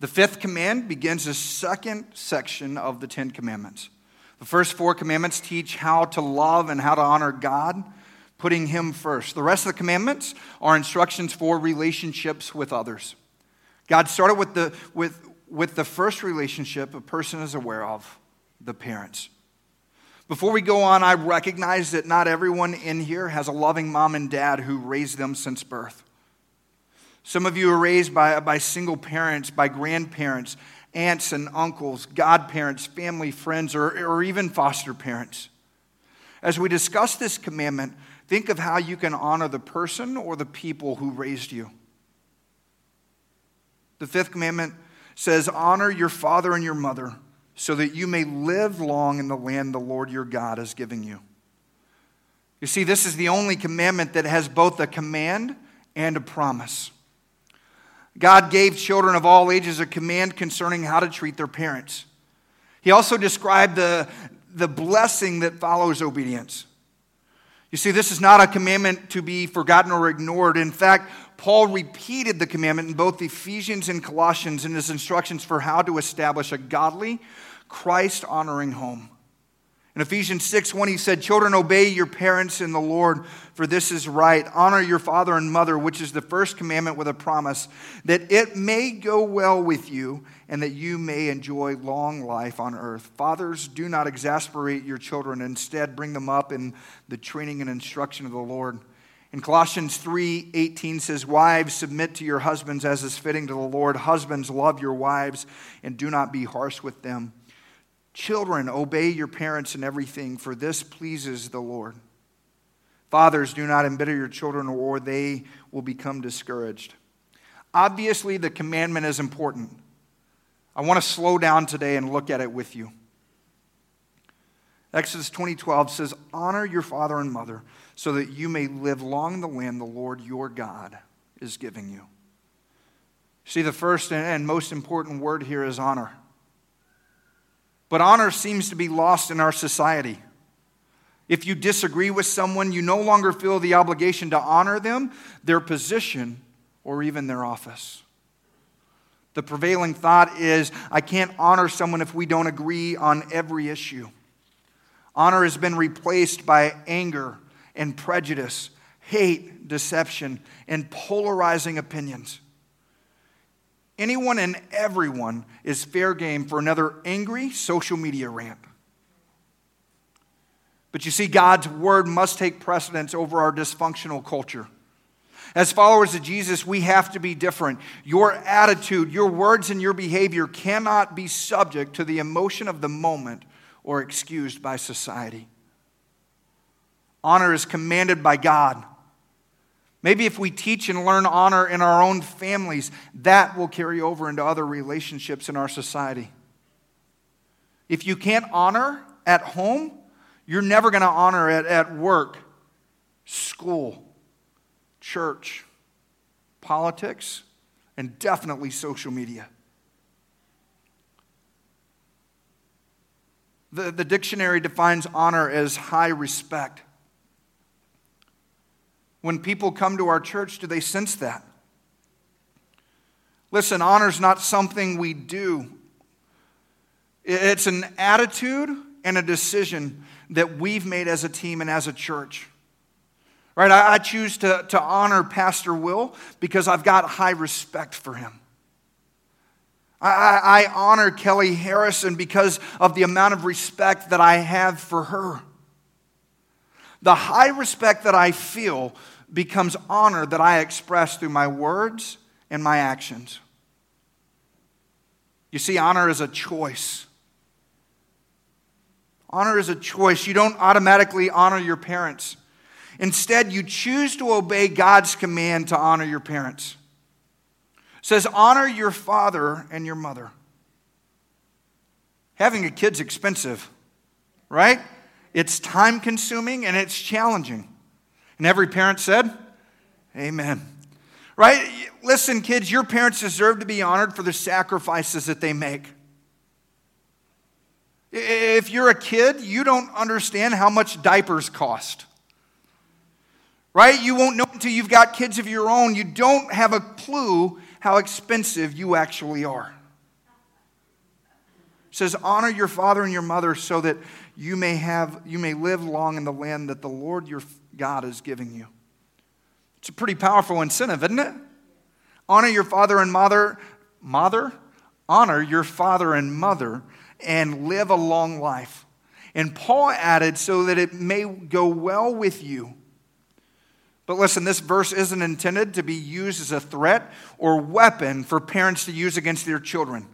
The fifth command begins the second section of the Ten Commandments. The first four commandments teach how to love and how to honor God, putting Him first. The rest of the commandments are instructions for relationships with others. God started with the, with, with the first relationship a person is aware of the parents. Before we go on, I recognize that not everyone in here has a loving mom and dad who raised them since birth. Some of you are raised by, by single parents, by grandparents, aunts and uncles, godparents, family, friends, or, or even foster parents. As we discuss this commandment, think of how you can honor the person or the people who raised you. The fifth commandment says, Honor your father and your mother, so that you may live long in the land the Lord your God is giving you. You see, this is the only commandment that has both a command and a promise. God gave children of all ages a command concerning how to treat their parents. He also described the, the blessing that follows obedience. You see, this is not a commandment to be forgotten or ignored. In fact, Paul repeated the commandment in both Ephesians and Colossians in his instructions for how to establish a godly, Christ honoring home. In Ephesians 6 1, he said, Children, obey your parents in the Lord, for this is right. Honor your father and mother, which is the first commandment with a promise, that it may go well with you and that you may enjoy long life on earth. Fathers, do not exasperate your children. Instead, bring them up in the training and instruction of the Lord. In Colossians 3 18 says, Wives, submit to your husbands as is fitting to the Lord. Husbands, love your wives and do not be harsh with them. Children, obey your parents in everything, for this pleases the Lord. Fathers, do not embitter your children, or they will become discouraged. Obviously, the commandment is important. I want to slow down today and look at it with you. Exodus 20:12 says, "Honor your father and mother, so that you may live long in the land the Lord your God is giving you." See, the first and most important word here is honor. But honor seems to be lost in our society. If you disagree with someone, you no longer feel the obligation to honor them, their position, or even their office. The prevailing thought is I can't honor someone if we don't agree on every issue. Honor has been replaced by anger and prejudice, hate, deception, and polarizing opinions. Anyone and everyone is fair game for another angry social media rant. But you see, God's word must take precedence over our dysfunctional culture. As followers of Jesus, we have to be different. Your attitude, your words, and your behavior cannot be subject to the emotion of the moment or excused by society. Honor is commanded by God. Maybe if we teach and learn honor in our own families, that will carry over into other relationships in our society. If you can't honor at home, you're never going to honor it at work, school, church, politics, and definitely social media. The, the dictionary defines honor as high respect. When people come to our church, do they sense that? Listen, honor is not something we do, it's an attitude and a decision that we've made as a team and as a church. Right? I, I choose to, to honor Pastor Will because I've got high respect for him. I, I honor Kelly Harrison because of the amount of respect that I have for her. The high respect that I feel becomes honor that I express through my words and my actions. You see, honor is a choice. Honor is a choice. You don't automatically honor your parents. Instead, you choose to obey God's command to honor your parents. It says, honor your father and your mother. Having a kid's expensive, right? It's time consuming and it's challenging. And every parent said, Amen. Right? Listen, kids, your parents deserve to be honored for the sacrifices that they make. If you're a kid, you don't understand how much diapers cost. Right? You won't know until you've got kids of your own. You don't have a clue how expensive you actually are. It says, Honor your father and your mother so that you may, have, you may live long in the land that the Lord your God is giving you. It's a pretty powerful incentive, isn't it? Honor your father and mother. Mother? Honor your father and mother and live a long life. And Paul added, so that it may go well with you. But listen, this verse isn't intended to be used as a threat or weapon for parents to use against their children.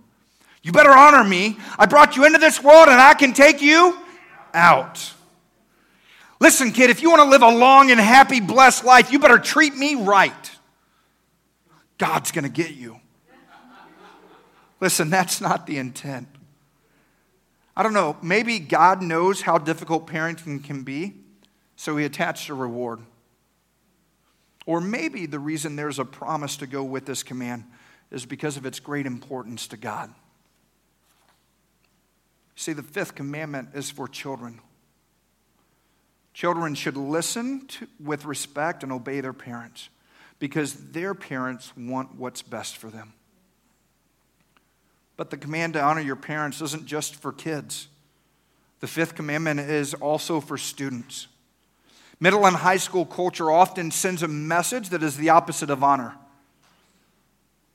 You better honor me. I brought you into this world and I can take you out. Listen, kid, if you want to live a long and happy, blessed life, you better treat me right. God's going to get you. Listen, that's not the intent. I don't know, maybe God knows how difficult parenting can be, so he attached a reward. Or maybe the reason there's a promise to go with this command is because of its great importance to God. See, the fifth commandment is for children. Children should listen to, with respect and obey their parents because their parents want what's best for them. But the command to honor your parents isn't just for kids. The fifth commandment is also for students. Middle and high school culture often sends a message that is the opposite of honor.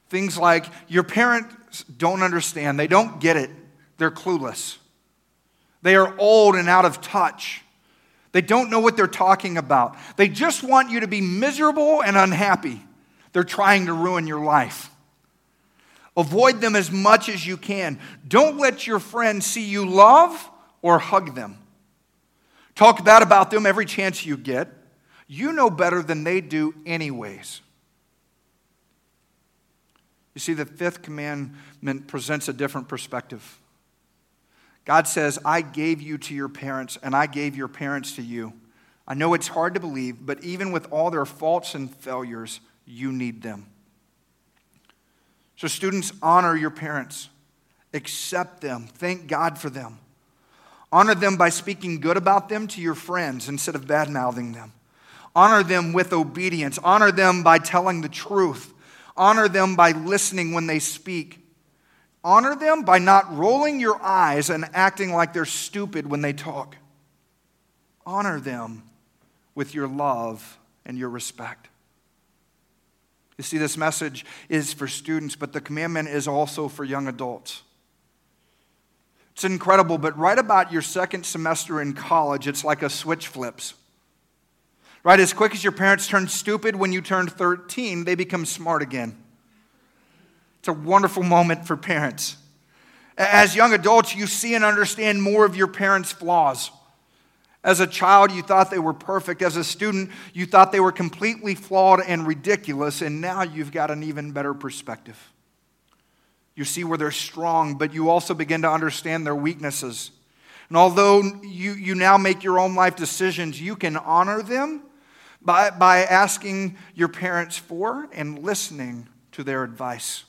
Things like, your parents don't understand, they don't get it, they're clueless. They are old and out of touch. They don't know what they're talking about. They just want you to be miserable and unhappy. They're trying to ruin your life. Avoid them as much as you can. Don't let your friends see you love or hug them. Talk bad about them every chance you get. You know better than they do, anyways. You see, the fifth commandment presents a different perspective. God says, I gave you to your parents, and I gave your parents to you. I know it's hard to believe, but even with all their faults and failures, you need them. So, students, honor your parents, accept them, thank God for them. Honor them by speaking good about them to your friends instead of bad mouthing them. Honor them with obedience. Honor them by telling the truth. Honor them by listening when they speak. Honor them by not rolling your eyes and acting like they're stupid when they talk. Honor them with your love and your respect. You see, this message is for students, but the commandment is also for young adults. It's incredible, but right about your second semester in college, it's like a switch flips. Right? As quick as your parents turned stupid when you turned 13, they become smart again. It's a wonderful moment for parents. As young adults, you see and understand more of your parents' flaws. As a child, you thought they were perfect. As a student, you thought they were completely flawed and ridiculous, and now you've got an even better perspective. You see where they're strong, but you also begin to understand their weaknesses. And although you, you now make your own life decisions, you can honor them by, by asking your parents for and listening to their advice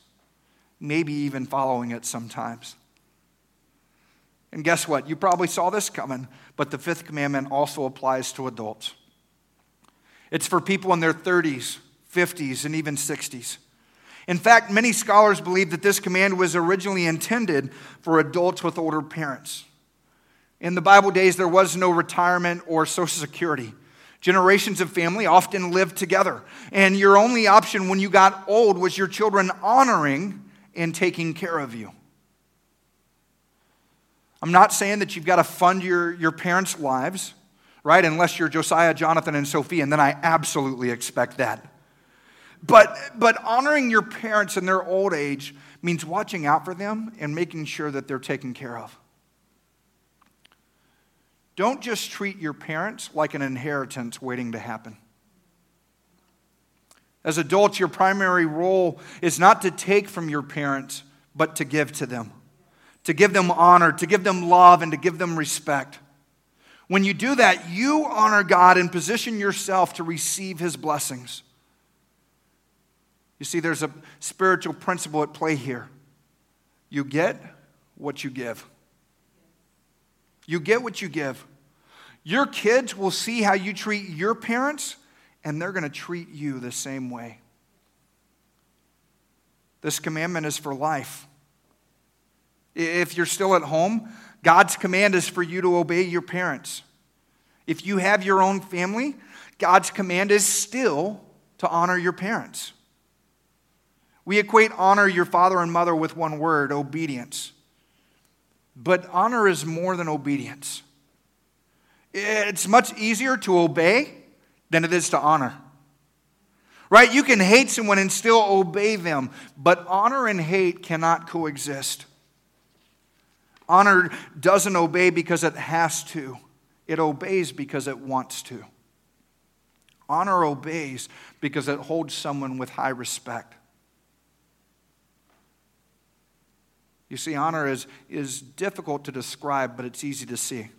maybe even following it sometimes. And guess what? You probably saw this coming, but the fifth commandment also applies to adults. It's for people in their 30s, 50s, and even 60s. In fact, many scholars believe that this command was originally intended for adults with older parents. In the Bible days, there was no retirement or Social Security. Generations of family often lived together, and your only option when you got old was your children honoring in taking care of you. I'm not saying that you've got to fund your, your parents' lives, right? Unless you're Josiah, Jonathan, and Sophie, and then I absolutely expect that. But, but honoring your parents in their old age means watching out for them and making sure that they're taken care of. Don't just treat your parents like an inheritance waiting to happen. As adults, your primary role is not to take from your parents, but to give to them, to give them honor, to give them love, and to give them respect. When you do that, you honor God and position yourself to receive his blessings. You see, there's a spiritual principle at play here. You get what you give. You get what you give. Your kids will see how you treat your parents and they're going to treat you the same way. This commandment is for life. If you're still at home, God's command is for you to obey your parents. If you have your own family, God's command is still to honor your parents. We equate honor your father and mother with one word obedience. But honor is more than obedience. It's much easier to obey than it is to honor. Right? You can hate someone and still obey them, but honor and hate cannot coexist. Honor doesn't obey because it has to, it obeys because it wants to. Honor obeys because it holds someone with high respect. You see, honor is, is difficult to describe, but it's easy to see.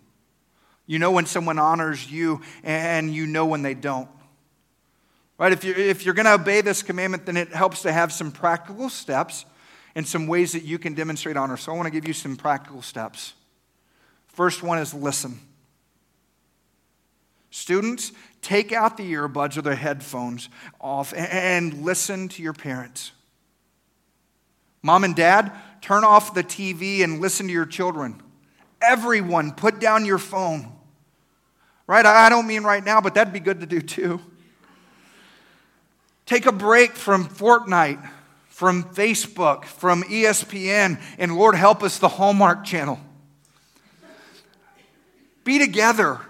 You know when someone honors you, and you know when they don't. Right? If you're, if you're going to obey this commandment, then it helps to have some practical steps and some ways that you can demonstrate honor. So I want to give you some practical steps. First one is listen. Students, take out the earbuds or the headphones off and listen to your parents. Mom and dad, turn off the TV and listen to your children. Everyone, put down your phone. Right? I don't mean right now, but that'd be good to do too. Take a break from Fortnite, from Facebook, from ESPN, and Lord help us, the Hallmark Channel. Be together.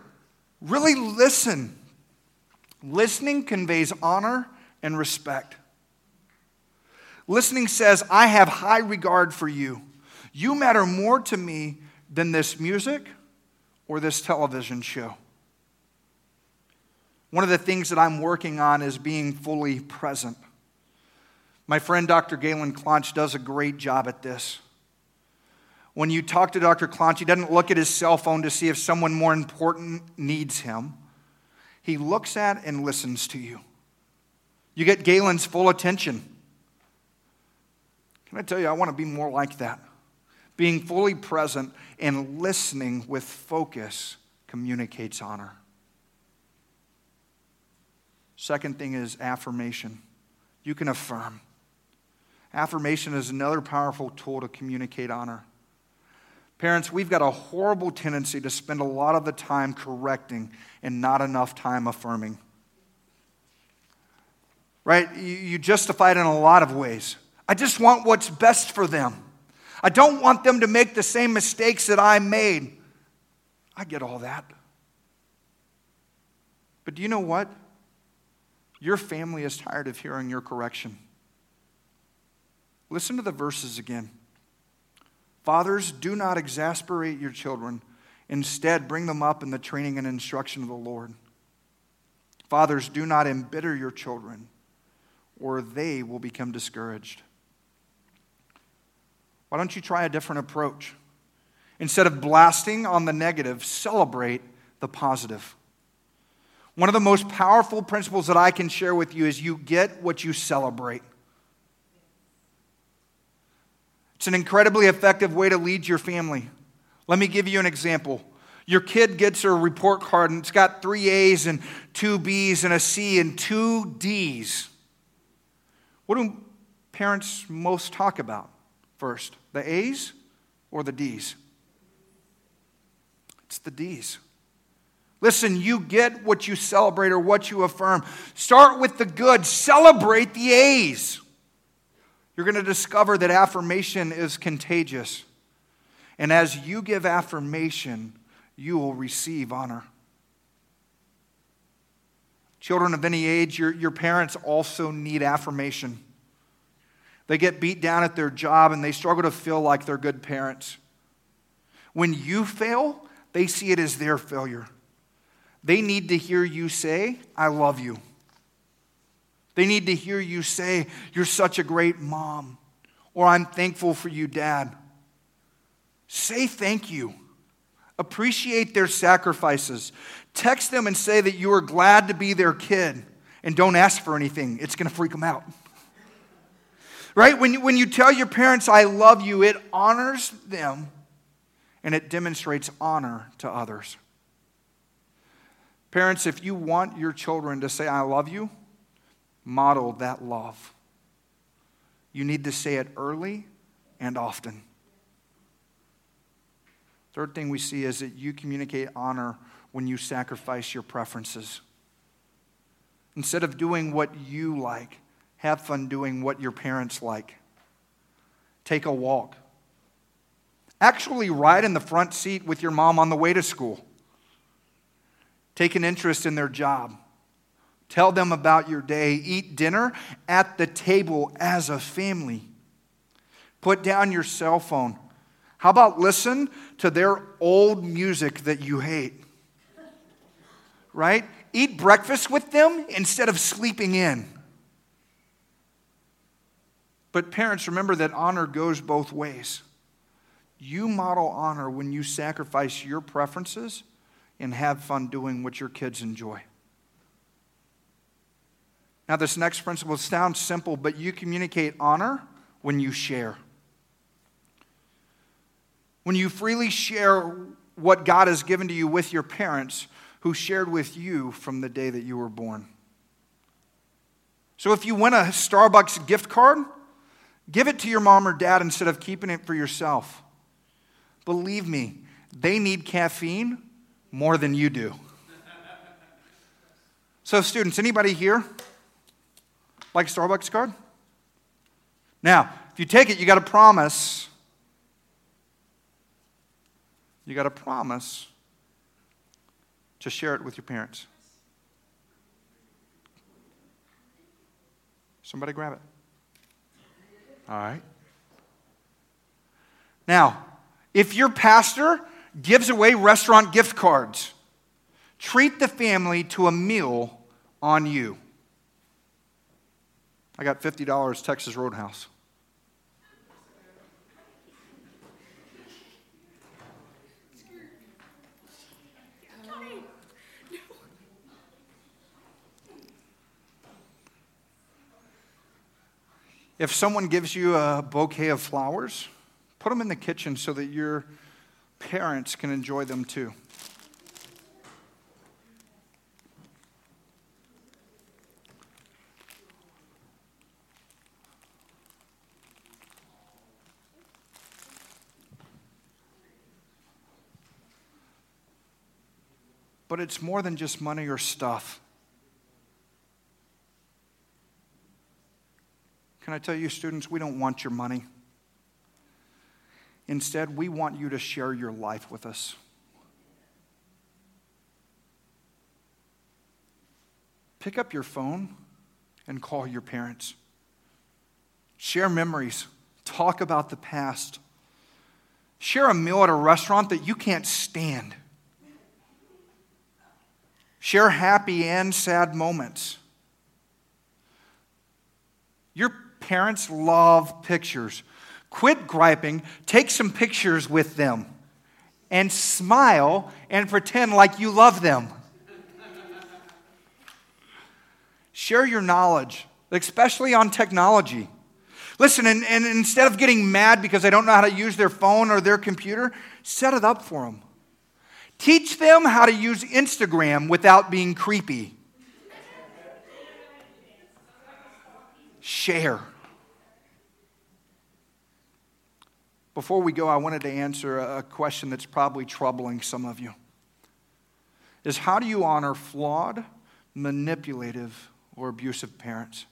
Really listen. Listening conveys honor and respect. Listening says, I have high regard for you. You matter more to me than this music or this television show. One of the things that I'm working on is being fully present. My friend Dr. Galen Clonch does a great job at this. When you talk to Dr. Clonch, he doesn't look at his cell phone to see if someone more important needs him. He looks at and listens to you. You get Galen's full attention. Can I tell you, I want to be more like that? Being fully present and listening with focus communicates honor. Second thing is affirmation. You can affirm. Affirmation is another powerful tool to communicate honor. Parents, we've got a horrible tendency to spend a lot of the time correcting and not enough time affirming. Right? You justify it in a lot of ways. I just want what's best for them. I don't want them to make the same mistakes that I made. I get all that. But do you know what? Your family is tired of hearing your correction. Listen to the verses again. Fathers, do not exasperate your children. Instead, bring them up in the training and instruction of the Lord. Fathers, do not embitter your children, or they will become discouraged. Why don't you try a different approach? Instead of blasting on the negative, celebrate the positive. One of the most powerful principles that I can share with you is you get what you celebrate. It's an incredibly effective way to lead your family. Let me give you an example. Your kid gets a report card and it's got three A's and two B's and a C and two D's. What do parents most talk about? first? The A's or the D's? It's the D's. Listen, you get what you celebrate or what you affirm. Start with the good, celebrate the A's. You're going to discover that affirmation is contagious. And as you give affirmation, you will receive honor. Children of any age, your, your parents also need affirmation. They get beat down at their job and they struggle to feel like they're good parents. When you fail, they see it as their failure. They need to hear you say, I love you. They need to hear you say, You're such a great mom, or I'm thankful for you, dad. Say thank you. Appreciate their sacrifices. Text them and say that you are glad to be their kid and don't ask for anything, it's going to freak them out. Right? When when you tell your parents, I love you, it honors them and it demonstrates honor to others. Parents, if you want your children to say, I love you, model that love. You need to say it early and often. Third thing we see is that you communicate honor when you sacrifice your preferences. Instead of doing what you like, have fun doing what your parents like. Take a walk. Actually, ride in the front seat with your mom on the way to school. Take an interest in their job. Tell them about your day. Eat dinner at the table as a family. Put down your cell phone. How about listen to their old music that you hate? Right? Eat breakfast with them instead of sleeping in. But parents, remember that honor goes both ways. You model honor when you sacrifice your preferences and have fun doing what your kids enjoy. Now, this next principle sounds simple, but you communicate honor when you share. When you freely share what God has given to you with your parents, who shared with you from the day that you were born. So, if you win a Starbucks gift card, give it to your mom or dad instead of keeping it for yourself. Believe me, they need caffeine more than you do. So, students, anybody here like Starbucks card? Now, if you take it, you got to promise. You got to promise to share it with your parents. Somebody grab it. All right. Now, if your pastor gives away restaurant gift cards, treat the family to a meal on you. I got $50 Texas Roadhouse. If someone gives you a bouquet of flowers, put them in the kitchen so that your parents can enjoy them too. But it's more than just money or stuff. Can I tell you, students, we don't want your money. Instead, we want you to share your life with us. Pick up your phone and call your parents. Share memories. Talk about the past. Share a meal at a restaurant that you can't stand. Share happy and sad moments. Your parents love pictures. Quit griping, take some pictures with them, and smile and pretend like you love them. Share your knowledge, especially on technology. Listen, and, and, instead of getting mad because they don't know how to use their phone or their computer, set it up for them. Teach them how to use Instagram without being creepy. Share. Before we go, I wanted to answer a question that's probably troubling some of you. Is how do you honor flawed, manipulative, or abusive parents?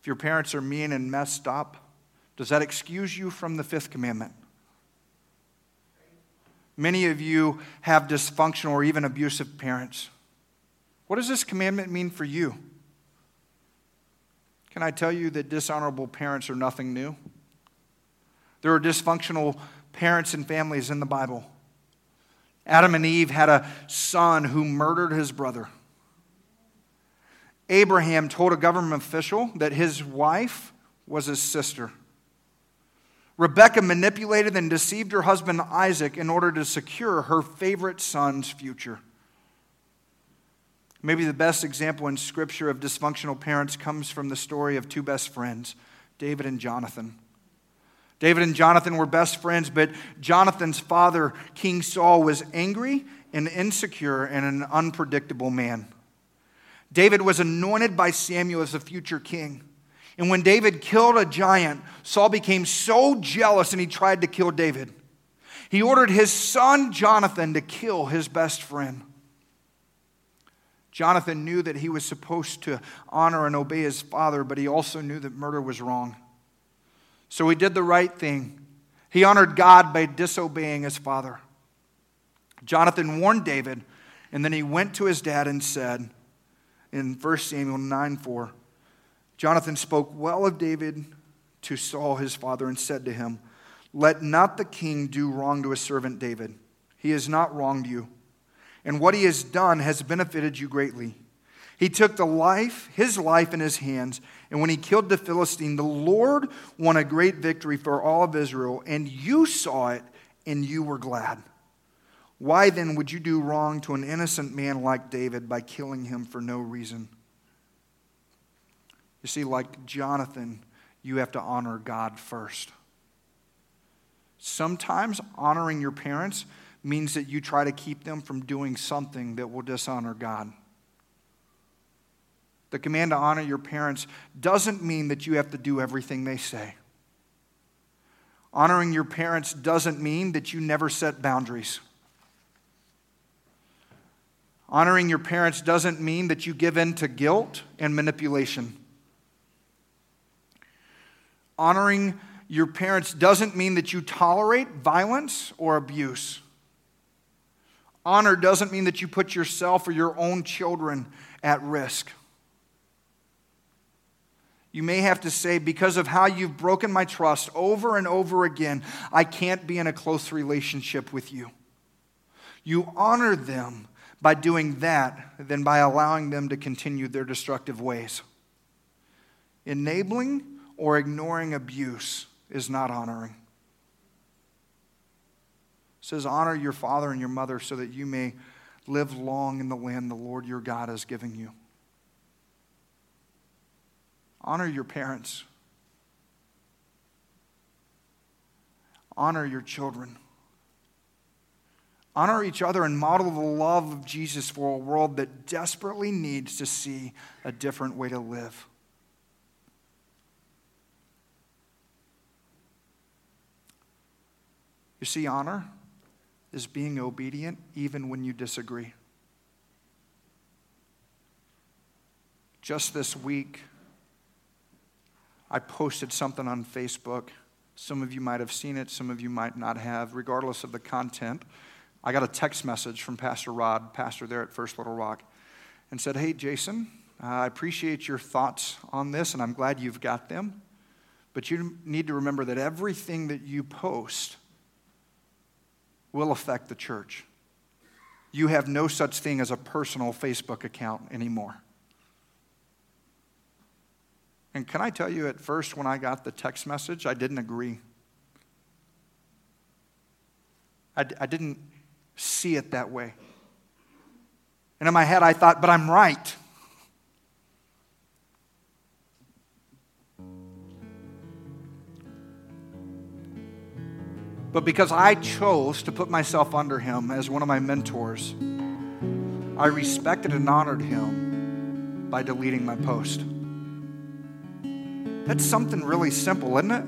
If your parents are mean and messed up, does that excuse you from the fifth commandment? Many of you have dysfunctional or even abusive parents. What does this commandment mean for you? Can I tell you that dishonorable parents are nothing new? There are dysfunctional parents and families in the Bible. Adam and Eve had a son who murdered his brother. Abraham told a government official that his wife was his sister. Rebecca manipulated and deceived her husband Isaac in order to secure her favorite son's future. Maybe the best example in Scripture of dysfunctional parents comes from the story of two best friends, David and Jonathan. David and Jonathan were best friends, but Jonathan's father, King Saul, was angry and insecure and an unpredictable man. David was anointed by Samuel as a future king. And when David killed a giant, Saul became so jealous and he tried to kill David. He ordered his son Jonathan to kill his best friend. Jonathan knew that he was supposed to honor and obey his father, but he also knew that murder was wrong. So he did the right thing. He honored God by disobeying his father. Jonathan warned David, and then he went to his dad and said in 1 Samuel 9 4, Jonathan spoke well of David to Saul his father and said to him, Let not the king do wrong to his servant David. He has not wronged you and what he has done has benefited you greatly. He took the life, his life in his hands, and when he killed the Philistine, the Lord won a great victory for all of Israel, and you saw it and you were glad. Why then would you do wrong to an innocent man like David by killing him for no reason? You see, like Jonathan, you have to honor God first. Sometimes honoring your parents means that you try to keep them from doing something that will dishonor God. The command to honor your parents doesn't mean that you have to do everything they say. Honoring your parents doesn't mean that you never set boundaries. Honoring your parents doesn't mean that you give in to guilt and manipulation. Honoring your parents doesn't mean that you tolerate violence or abuse. Honor doesn't mean that you put yourself or your own children at risk. You may have to say, because of how you've broken my trust over and over again, I can't be in a close relationship with you. You honor them by doing that than by allowing them to continue their destructive ways. Enabling or ignoring abuse is not honoring says, Honor your father and your mother so that you may live long in the land the Lord your God is giving you. Honor your parents. Honor your children. Honor each other and model the love of Jesus for a world that desperately needs to see a different way to live. You see, honor is being obedient even when you disagree. Just this week, I posted something on Facebook. Some of you might have seen it, some of you might not have, regardless of the content. I got a text message from Pastor Rod, pastor there at First Little Rock, and said, Hey, Jason, I appreciate your thoughts on this, and I'm glad you've got them. But you need to remember that everything that you post will affect the church. You have no such thing as a personal Facebook account anymore. And can I tell you, at first, when I got the text message, I didn't agree. I, I didn't see it that way. And in my head, I thought, but I'm right. But because I chose to put myself under him as one of my mentors, I respected and honored him by deleting my post. That's something really simple, isn't it?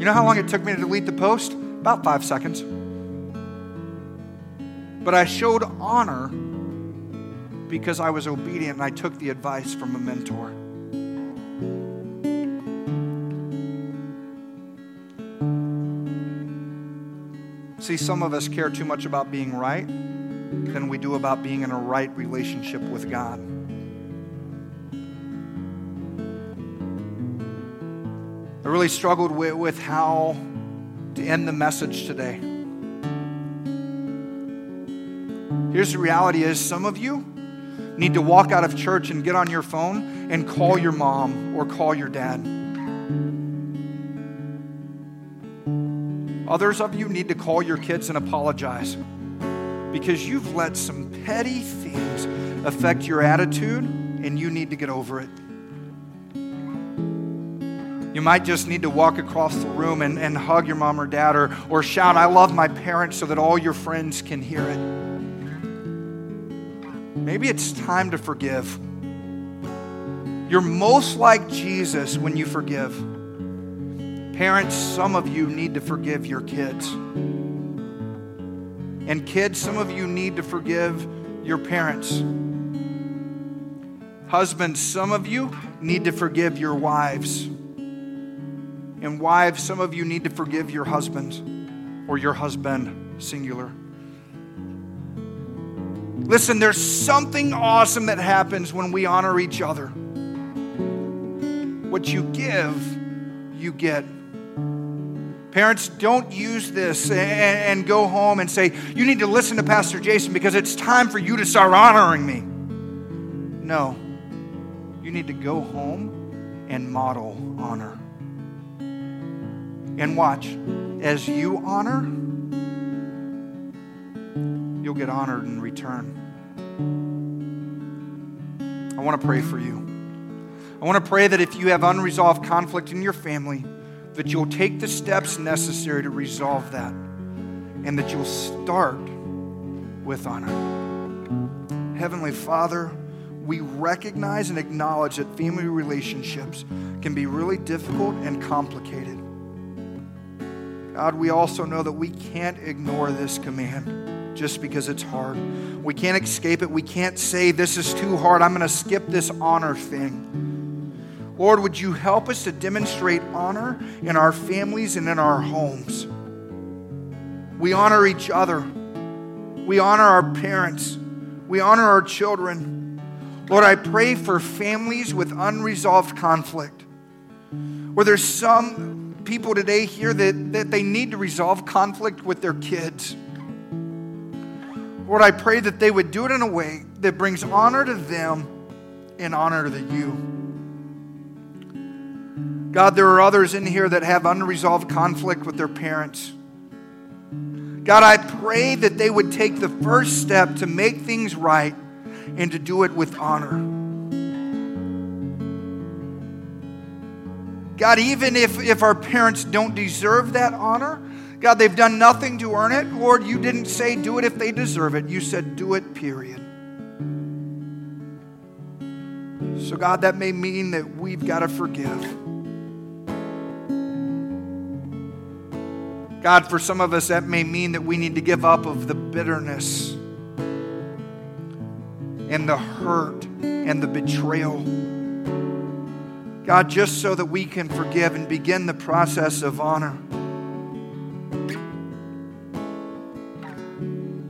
You know how long it took me to delete the post? About five seconds. But I showed honor because I was obedient and I took the advice from a mentor. See, some of us care too much about being right than we do about being in a right relationship with God. I really struggled with, with how to end the message today. Here's the reality is some of you need to walk out of church and get on your phone and call your mom or call your dad. Others of you need to call your kids and apologize because you've let some petty things affect your attitude and you need to get over it. You might just need to walk across the room and, and hug your mom or dad or, or shout, I love my parents, so that all your friends can hear it. Maybe it's time to forgive. You're most like Jesus when you forgive. Parents, some of you need to forgive your kids. And kids, some of you need to forgive your parents. Husbands, some of you need to forgive your wives. And wives, some of you need to forgive your husbands or your husband, singular. Listen, there's something awesome that happens when we honor each other. What you give, you get. Parents, don't use this and, go home and say, You need to listen to Pastor Jason because it's time for you to start honoring me. No. You need to go home and model honor. And watch, as you honor, you'll get honored in return. I want to pray for you. I want to pray that if you have unresolved conflict in your family, that you'll take the steps necessary to resolve that and that you'll start with honor. Heavenly Father, we recognize and acknowledge that family relationships can be really difficult and complicated. God, we also know that we can't ignore this command just because it's hard. We can't escape it. We can't say, This is too hard. I'm going to skip this honor thing. Lord, would you help us to demonstrate honor in our families and in our homes? We honor each other. We honor our parents. We honor our children. Lord, I pray for families with unresolved conflict. Where there's some people today here that, that they need to resolve conflict with their kids. Lord, I pray that they would do it in a way that brings honor to them and honor to you. God, there are others in here that have unresolved conflict with their parents. God, I pray that they would take the first step to make things right and to do it with honor. God, even if, if our parents don't deserve that honor, God, they've done nothing to earn it. Lord, you didn't say do it if they deserve it. You said do it, period. So, God, that may mean that we've got to forgive. God, for some of us, that may mean that we need to give up of the bitterness and the hurt and the betrayal. God, just so that we can forgive and begin the process of honor.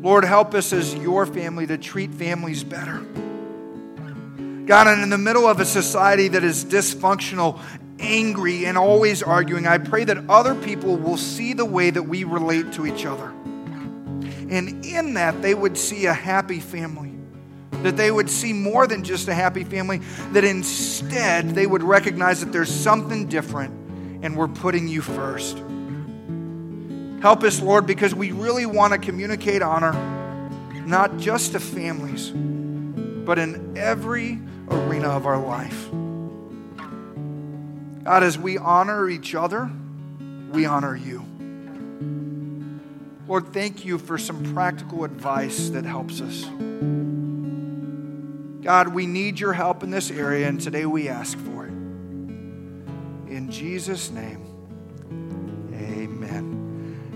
Lord, help us as your family to treat families better. God, and in the middle of a society that is dysfunctional angry and always arguing, I pray that other people will see the way that we relate to each other. And in that, they would see a happy family. That they would see more than just a happy family, that instead they would recognize that there's something different and we're putting you first. Help us, Lord, because we really want to communicate honor, not just to families, but in every arena of our life. God, as we honor each other, we honor you. Lord, thank you for some practical advice that helps us. God, we need your help in this area, and today we ask for it. In Jesus' name, amen.